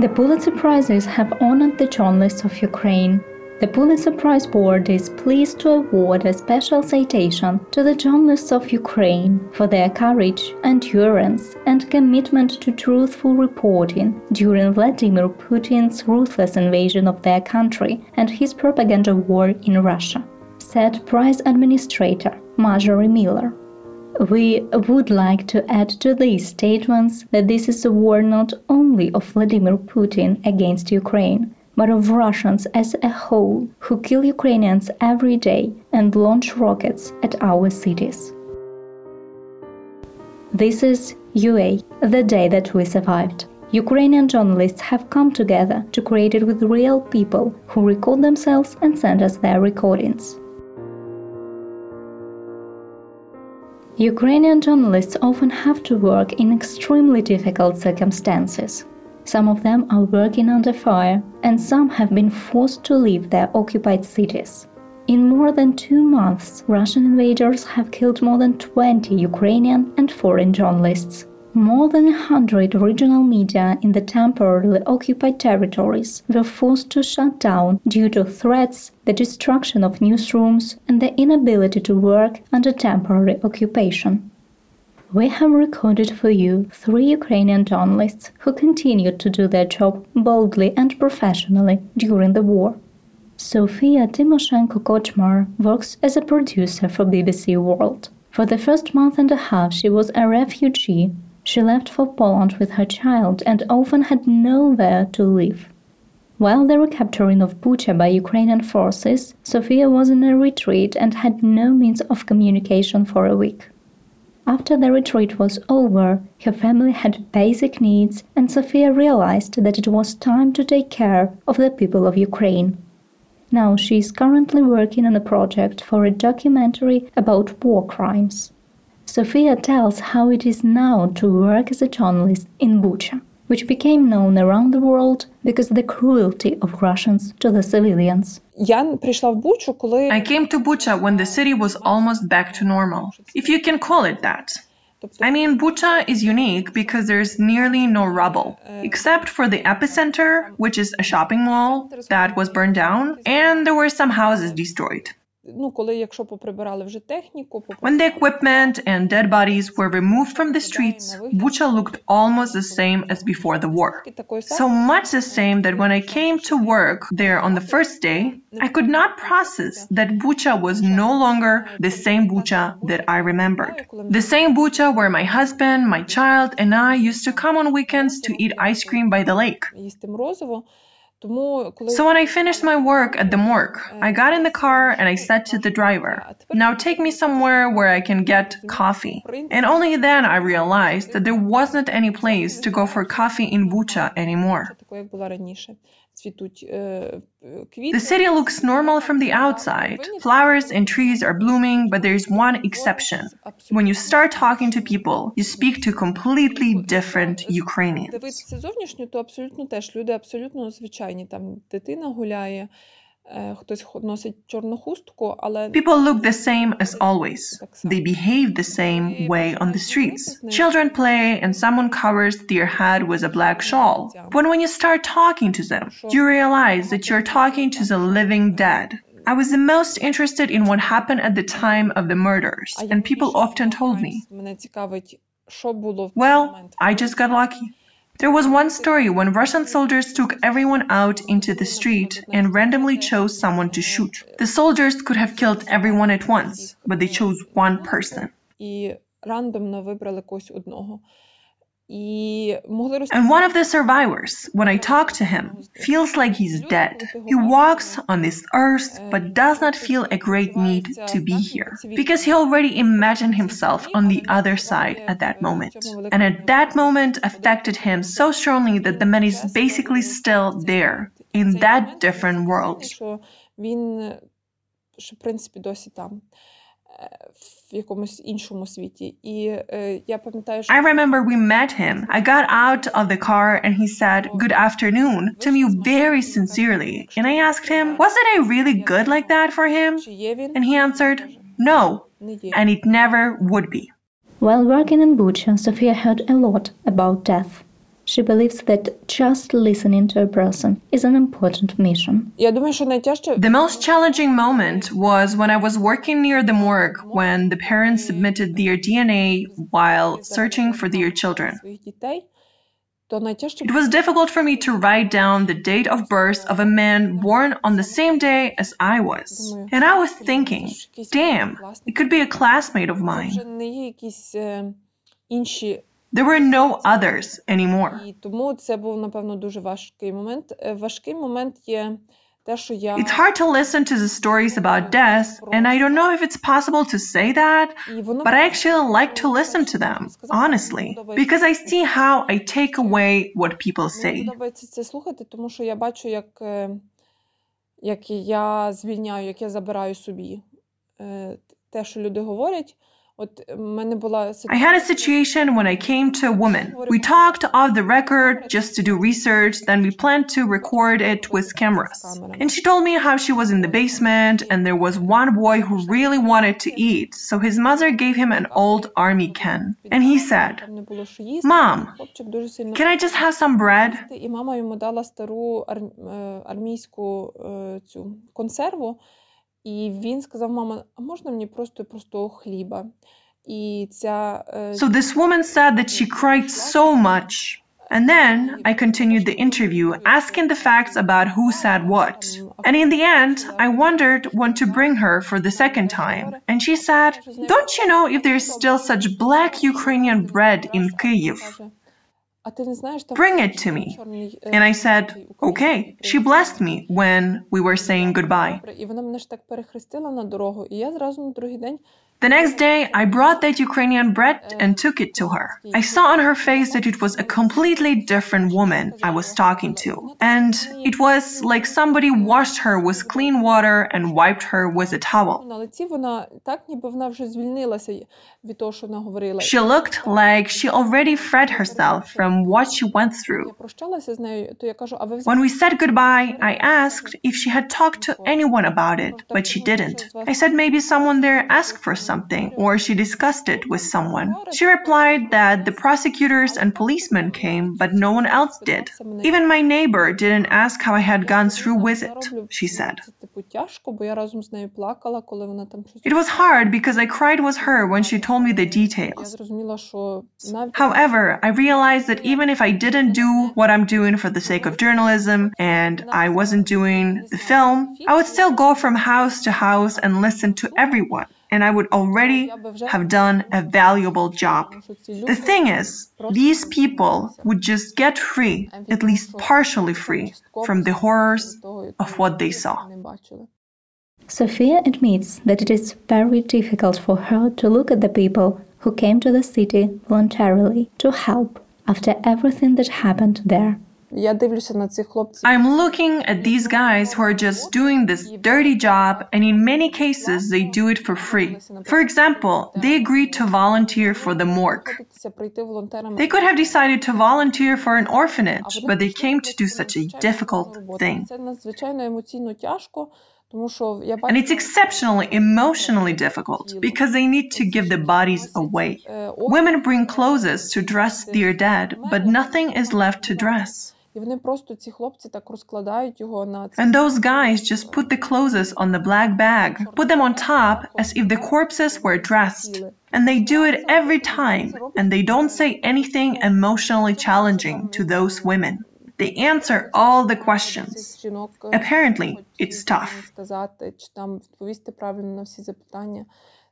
The Pulitzer Prizes have honored the journalists of Ukraine. The Pulitzer Prize Board is pleased to award a special citation to the journalists of Ukraine for their courage, endurance, and commitment to truthful reporting during Vladimir Putin's ruthless invasion of their country and his propaganda war in Russia, said Prize Administrator Marjorie Miller. We would like to add to these statements that this is a war not only of Vladimir Putin against Ukraine, but of Russians as a whole who kill Ukrainians every day and launch rockets at our cities. This is UA, the day that we survived. Ukrainian journalists have come together to create it with real people who record themselves and send us their recordings. Ukrainian journalists often have to work in extremely difficult circumstances. Some of them are working under fire, and some have been forced to leave their occupied cities. In more than two months, Russian invaders have killed more than 20 Ukrainian and foreign journalists. More than a hundred regional media in the temporarily occupied territories were forced to shut down due to threats, the destruction of newsrooms, and the inability to work under temporary occupation. We have recorded for you three Ukrainian journalists who continued to do their job boldly and professionally during the war. Sofia Timoshenko Kochmar works as a producer for BBC World. For the first month and a half, she was a refugee she left for Poland with her child and often had nowhere to live. While the recapturing of Bucha by Ukrainian forces, Sofia was in a retreat and had no means of communication for a week. After the retreat was over, her family had basic needs, and Sofia realized that it was time to take care of the people of Ukraine. Now she is currently working on a project for a documentary about war crimes. Sofia tells how it is now to work as a journalist in Bucha, which became known around the world because of the cruelty of Russians to the civilians. I came to Bucha when the city was almost back to normal, if you can call it that. I mean, Bucha is unique because there's nearly no rubble, except for the epicenter, which is a shopping mall that was burned down, and there were some houses destroyed ну, коли якщо поприбирали вже техніку, When the equipment and dead bodies were removed from the streets, Bucha looked almost the same as before the war. So much the same that when I came to work there on the first day, I could not process that Bucha was no longer the same Bucha that I remembered. The same Bucha where my husband, my child, and I used to come on weekends to eat ice cream by the lake. So when I finished my work at the morgue, I got in the car and I said to the driver, Now take me somewhere where I can get coffee. And only then I realized that there wasn't any place to go for coffee in Bucha anymore. The city looks normal from the outside. Flowers and trees are blooming, but there's one exception. When you start talking to people, you speak to completely different Ukrainians Хтось носить чорну хустку, але People look the same as always. They behave the same way on the streets. Children play and someone covers their head with a black shawl. But when you start talking to them, you realize that you're talking to the living dead. I was the most interested in what happened at the time of the murders, and people often told me, Well, I just got lucky. There was one story when Russian soldiers took everyone out into the street and randomly chose someone to shoot. The soldiers could have killed everyone at once, but they chose one person. And one of the survivors, when I talk to him, feels like he's dead. He walks on this earth but does not feel a great need to be here because he already imagined himself on the other side at that moment. And at that moment affected him so strongly that the man is basically still there in that different world в якомусь іншому світі. І я пам'ятаю, що I remember we met him. I got out of the car and he said good afternoon to me very sincerely. And I asked him, wasn't I really good like that for him? And he answered, no. And it never would be. While working in Bucha, Sofia heard a lot about death. She believes that just listening to a person is an important mission. The most challenging moment was when I was working near the morgue when the parents submitted their DNA while searching for their children. It was difficult for me to write down the date of birth of a man born on the same day as I was. And I was thinking, damn, it could be a classmate of mine. вже не є якісь е, інші. There were no others anymore. І тому це був, напевно, дуже важкий момент. Е, Важкий момент є те, що я It's hard to listen to the stories about death, and I don't know if it's possible to say that, і воно but I actually like to listen to them, honestly, because I see how I take away what people Мені say. подобається це слухати, тому що я бачу, як, е, як я звільняю, як я забираю собі е, те, що люди говорять. I had a situation when I came to a woman. We talked off the record just to do research, then we planned to record it with cameras. And she told me how she was in the basement and there was one boy who really wanted to eat, so his mother gave him an old army can. And he said, Mom, can I just have some bread? їсти, і мама йому дала стару ар- е, армійську е, цю консерву. І він сказав: мама, а можна мені просто простого хліба? І ця е, So this woman said that she cried so much. And then I continued the interview, asking the facts about who said what. And in the end, I wondered when to bring her for the second time. And she said, Don't you know if there's still such black Ukrainian bread in Kyiv? Bring it to me. And I said, Okay. She blessed me when we were saying goodbye. The next day, I brought that Ukrainian bread and took it to her. I saw on her face that it was a completely different woman I was talking to. And it was like somebody washed her with clean water and wiped her with a towel. She looked like she already freed herself from what she went through. When we said goodbye, I asked if she had talked to anyone about it, but she didn't. I said maybe someone there asked for something or she discussed it with someone. She replied that the prosecutors and policemen came, but no one else did. Even my neighbor didn't ask how I had gone through with it, she said. It was hard because I cried with her when she told me the details. However, I realized that even if I didn't do what I'm doing for the sake of journalism and I wasn't doing the film, I would still go from house to house and listen to everyone. And I would already have done a valuable job. The thing is, these people would just get free, at least partially free, from the horrors of what they saw. Sophia admits that it is very difficult for her to look at the people who came to the city voluntarily to help after everything that happened there. I'm looking at these guys who are just doing this dirty job, and in many cases, they do it for free. For example, they agreed to volunteer for the morgue. They could have decided to volunteer for an orphanage, but they came to do such a difficult thing. Це надзвичайно емоційно тяжко, тому що я And бачу, it's exceptionally emotionally difficult because they need to give the bodies away. е, Women bring clothes to dress their dead, but nothing is left to dress. і вони просто ці хлопці так розкладають його на ці And those guys just put the clothes on the black bag, put them on top as if the corpses were dressed. And they do it every time, and they don't say anything emotionally challenging to those women. They answer all the questions. Apparently, it's tough.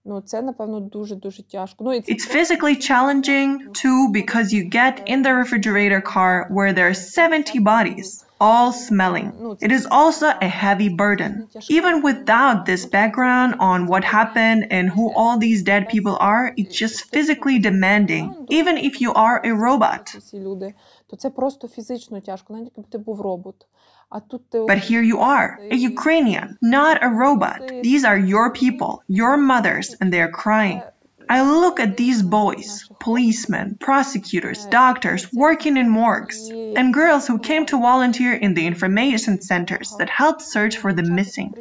сказати, чи там відповісти правильно на всі запитання. Ну, це, напевно, дуже-дуже тяжко. Ну, і це It's physically challenging too because you get in the refrigerator car where there are 70 bodies, all smelling. It is also a heavy burden. Even without this background on what happened and who all these dead people are, it's just physically demanding, even if you are a robot. всі люди, то це просто фізично тяжко, навіть якби ти був робот. But here you are, a Ukrainian, not a robot. These are your people, your mothers, and they are crying. I look at these boys, policemen, prosecutors, doctors working in morgues, and girls who came to volunteer in the information centers that help search for the missing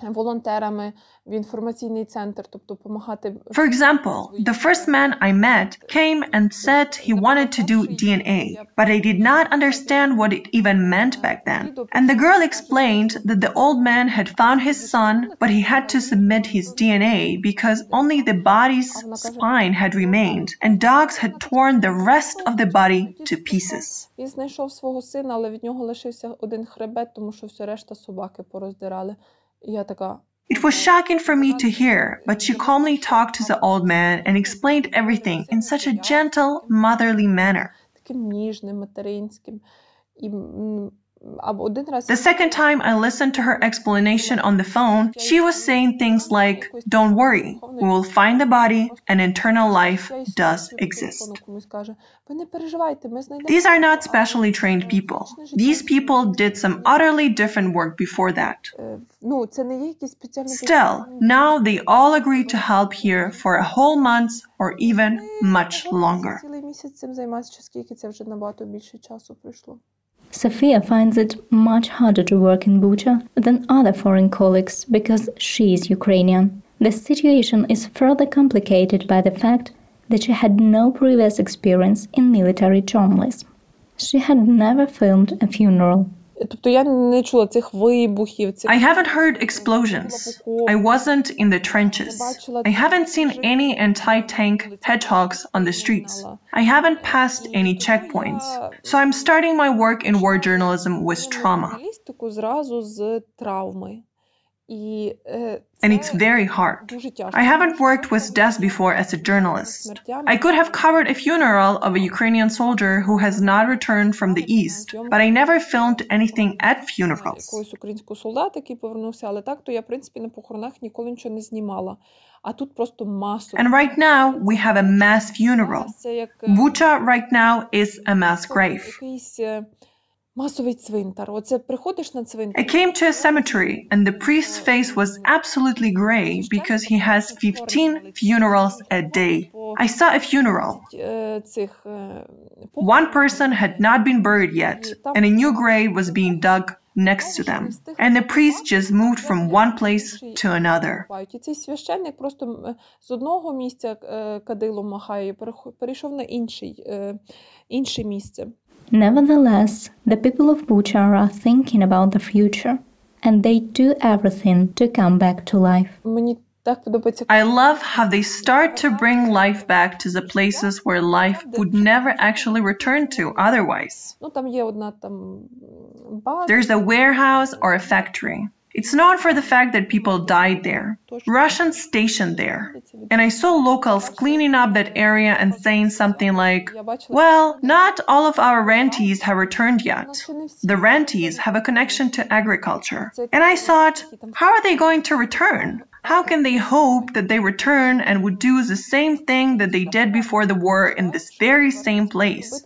прийшли м, волонтерами в інформаційний центр, тобто допомагати. For example, the first man I met came and said he wanted to do DNA, but I did not understand what it even meant back then. And the girl explained that the old man had found his son, but he had to submit his DNA because only the body's spine had remained, and dogs had torn the rest of the body to pieces. Він знайшов свого сина, але від нього лишився один хребет, тому що все решта собаки пороздирали. І я така. It was shocking for me to hear, but she calmly talked to the old man and explained everything in such a gentle, motherly manner. The second time I listened to her explanation on the phone, she was saying things like, Don't worry, we will find the body, and internal life does exist. These are not specially trained people. These people did some utterly different work before that. Still, now they all agreed to help here for a whole month or even much longer. Sofia finds it much harder to work in Bucha than other foreign colleagues because she is Ukrainian. The situation is further complicated by the fact that she had no previous experience in military journalism. She had never filmed a funeral. Тобто я не чула цих вибухів. Цих... I haven't heard explosions. I wasn't in the trenches. I haven't seen any anti-tank hedgehogs on the streets. I haven't passed any checkpoints. So I'm starting my work in war journalism with trauma. зразу з травми. And it's very hard. I haven't worked with death before as a journalist. I could have covered a funeral of a Ukrainian soldier who has not returned from the East, but I never filmed anything at funerals. And right now we have a mass funeral. Bucha right now is a mass grave. Якийсь Масовий цвинтар. Оце приходиш на цвинтар. I came to a cemetery and the priest's face was absolutely gray because he has 15 funerals a day. I saw a funeral. Цих One person had not been buried yet and a new grave was being dug next to them. And the priest just moved from one place to another. І цей священник просто з одного місця кадилом махає, перейшов на інший, інше місце. Nevertheless, the people of Bucha are thinking about the future, and they do everything to come back to life. I love how they start to bring life back to the places where life would never actually return to otherwise. There's a warehouse or a factory. It's known for the fact that people died there. Russians stationed there. And I saw locals cleaning up that area and saying something like, Well, not all of our rentees have returned yet. The rentees have a connection to agriculture. And I thought, how are they going to return? How can they hope that they return and would do the same thing that they did before the war in this very same place?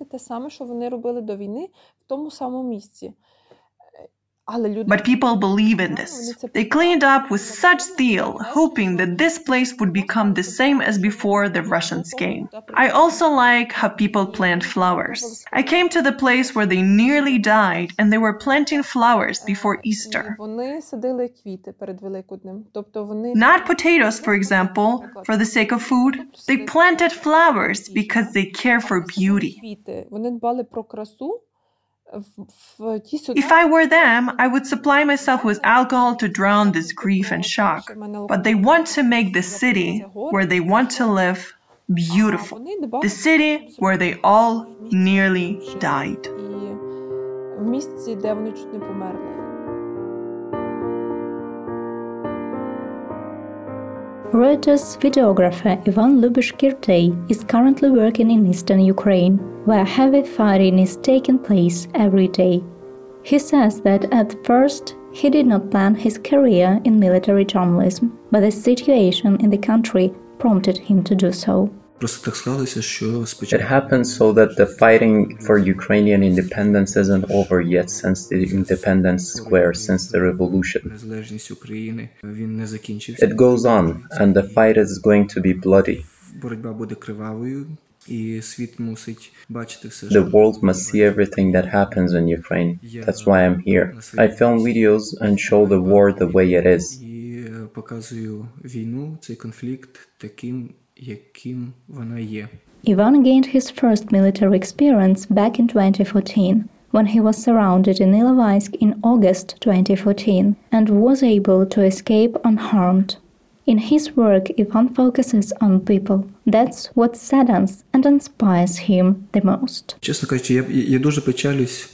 But people believe in this. They cleaned up with such zeal, hoping that this place would become the same as before the Russians came. I also like how people plant flowers. I came to the place where they nearly died and they were planting flowers before Easter. Not potatoes, for example, for the sake of food. They planted flowers because they care for beauty. If I were them, I would supply myself with alcohol to drown this grief and shock. But they want to make the city where they want to live beautiful. The city where they all nearly died. Reuters videographer Ivan Lyubysh-Kirdey is currently working in eastern Ukraine, where heavy fighting is taking place every day. He says that at first he did not plan his career in military journalism, but the situation in the country prompted him to do so. It happened so that the fighting for Ukrainian independence isn't over yet since the Independence Square, since the revolution. It goes on, and the fight is going to be bloody. The world must see everything that happens in Ukraine. That's why I'm here. I film videos and show the war the way it is. показую війну, цей конфлікт таким, яким вона є. Ivan gained his first military experience back in 2014 when he was surrounded in Ilovaisk in August 2014 and was able to escape unharmed. In his work, Ivan focuses on people. That's what saddens and inspires him the most.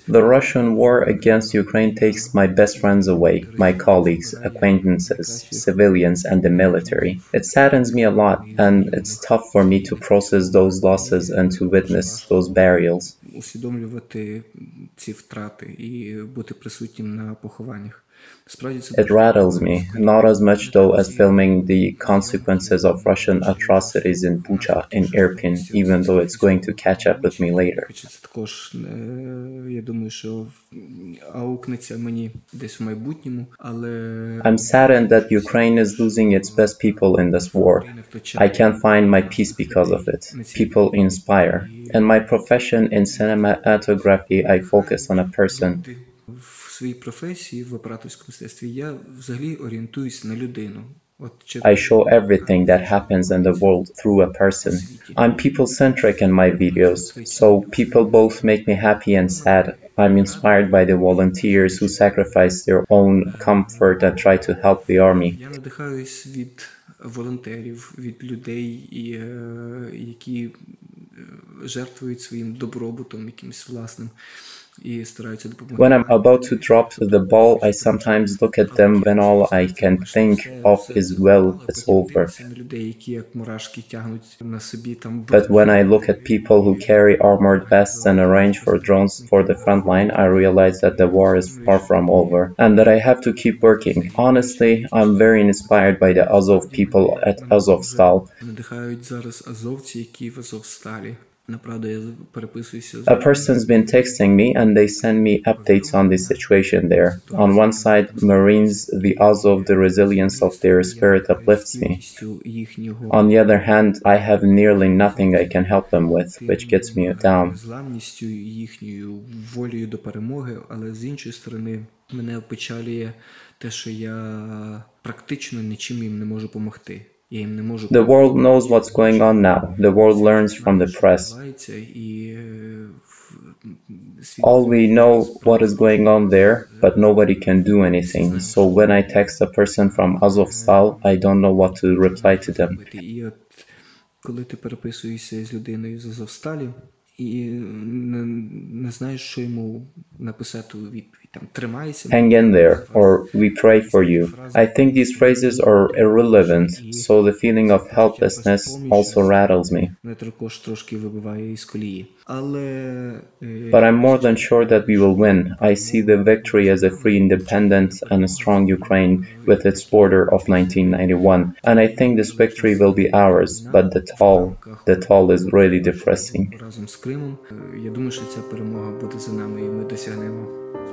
The Russian war against Ukraine takes my best friends away, my colleagues, acquaintances, civilians, and the military. It saddens me a lot, and it's tough for me to process those losses and to witness those burials. It rattles me, not as much though as filming the consequences of Russian atrocities in Bucha, in Irpin, even though it's going to catch up with me later. I'm saddened that Ukraine is losing its best people in this war. I can't find my peace because of it. People inspire. In my profession in cinematography, I focus on a person своїй професії в операторському мистецтві я взагалі орієнтуюсь на людину. I show everything that happens in the world through a person. I'm people centric in my videos, so people both make me happy and sad. I'm inspired by the volunteers who sacrifice their own comfort and try to help the army. Я надихаюсь від волонтерів, від людей, які жертвують своїм добробутом, якимось власним. When I'm about to drop the ball, I sometimes look at them when all I can think of is, well, it's over. But when I look at people who carry armored vests and arrange for drones for the front line, I realize that the war is far from over and that I have to keep working. Honestly, I'm very inspired by the Azov people at Azovstal. A person's been texting me and they send me updates on the situation there. On one side, Marines, the Azov, the resilience of their spirit uplifts me. On the other hand, I have nearly nothing I can help them with, which gets me down. Мене опечалює те, що я практично нічим їм не можу допомогти. The world knows what's going on now. The world learns from the press. All we know what is going on there, but nobody can do anything. So when I text a person from Azovstal, I don't know what to reply to them. Коли ти переписуєшся з людиною з Азовсталі і не, не знаєш, що йому написати у відповідь. Hang in there, or we pray for you. I think these phrases are irrelevant, so the feeling of helplessness also rattles me. But I'm more than sure that we will win. I see the victory as a free, independent, and strong Ukraine with its border of 1991. And I think this victory will be ours, but the toll, the toll is really depressing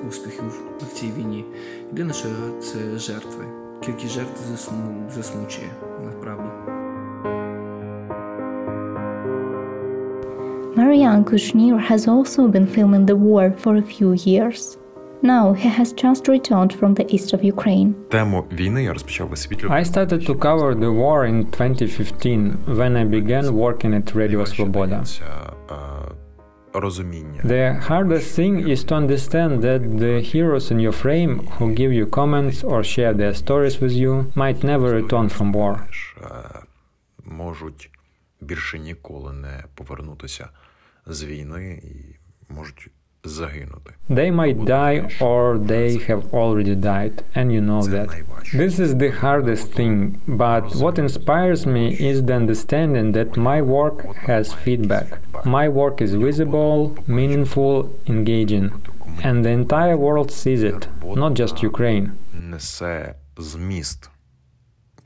успіхів в цій війні. Єдине, що це жертви. Засму... засмучує насправді. Marian has also been filming the war for a few years. Now he has just returned from the east of Ukraine. I started to cover the war in 2015 when I began working at Radio Svoboda. Розуміння. The hardest thing is to understand that the heroes in your frame who give you comments or share their stories with you might never return from war. Можуть більше ніколи не повернутися з війни і можуть. They might die or they have already died, and you know that. This is the hardest thing, but what inspires me is the understanding that my work has feedback. My work is visible, meaningful, engaging, and the entire world sees it, not just Ukraine. Несе зміст.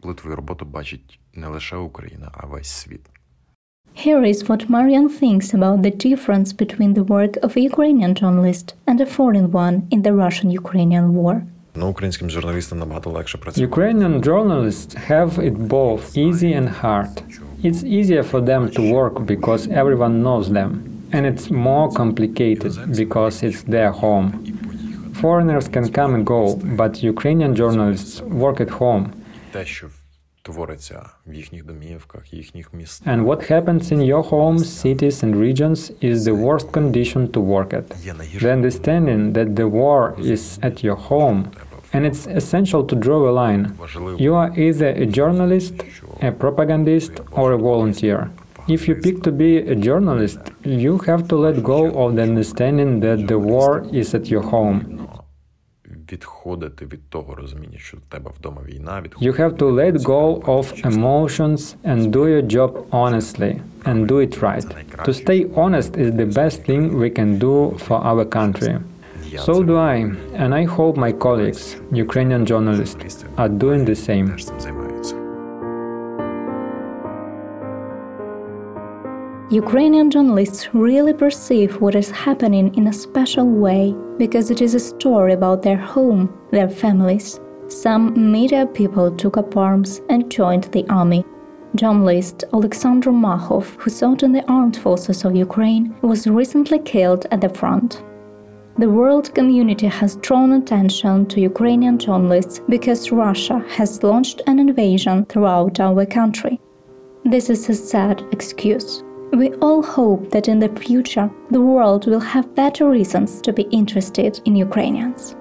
Коли твою роботу бачить не лише Україна, а весь світ. Here is what Marian thinks about the difference between the work of a Ukrainian journalist and a foreign one in the Russian Ukrainian war. Ukrainian journalists have it both easy and hard. It's easier for them to work because everyone knows them, and it's more complicated because it's their home. Foreigners can come and go, but Ukrainian journalists work at home твориться в їхніх домівках, їхніх міст. And what happens in your homes, cities and regions is the worst condition to work at. The understanding that the war is at your home and it's essential to draw a line. You are either a journalist, a propagandist, or a volunteer. If you pick to be a journalist, you have to let go of the understanding that the war is at your home. Відходити від того розуміння, що в тебе вдома війна, You have to let go of emotions and do your job honestly and do it right. To stay honest is the best thing we can do for our country. So do I, and I hope my colleagues, Ukrainian journalists, are doing the same. Ukrainian journalists really perceive what is happening in a special way because it is a story about their home, their families. Some media people took up arms and joined the army. Journalist Alexander Makhov, who served in the armed forces of Ukraine, was recently killed at the front. The world community has drawn attention to Ukrainian journalists because Russia has launched an invasion throughout our country. This is a sad excuse. We all hope that in the future the world will have better reasons to be interested in Ukrainians.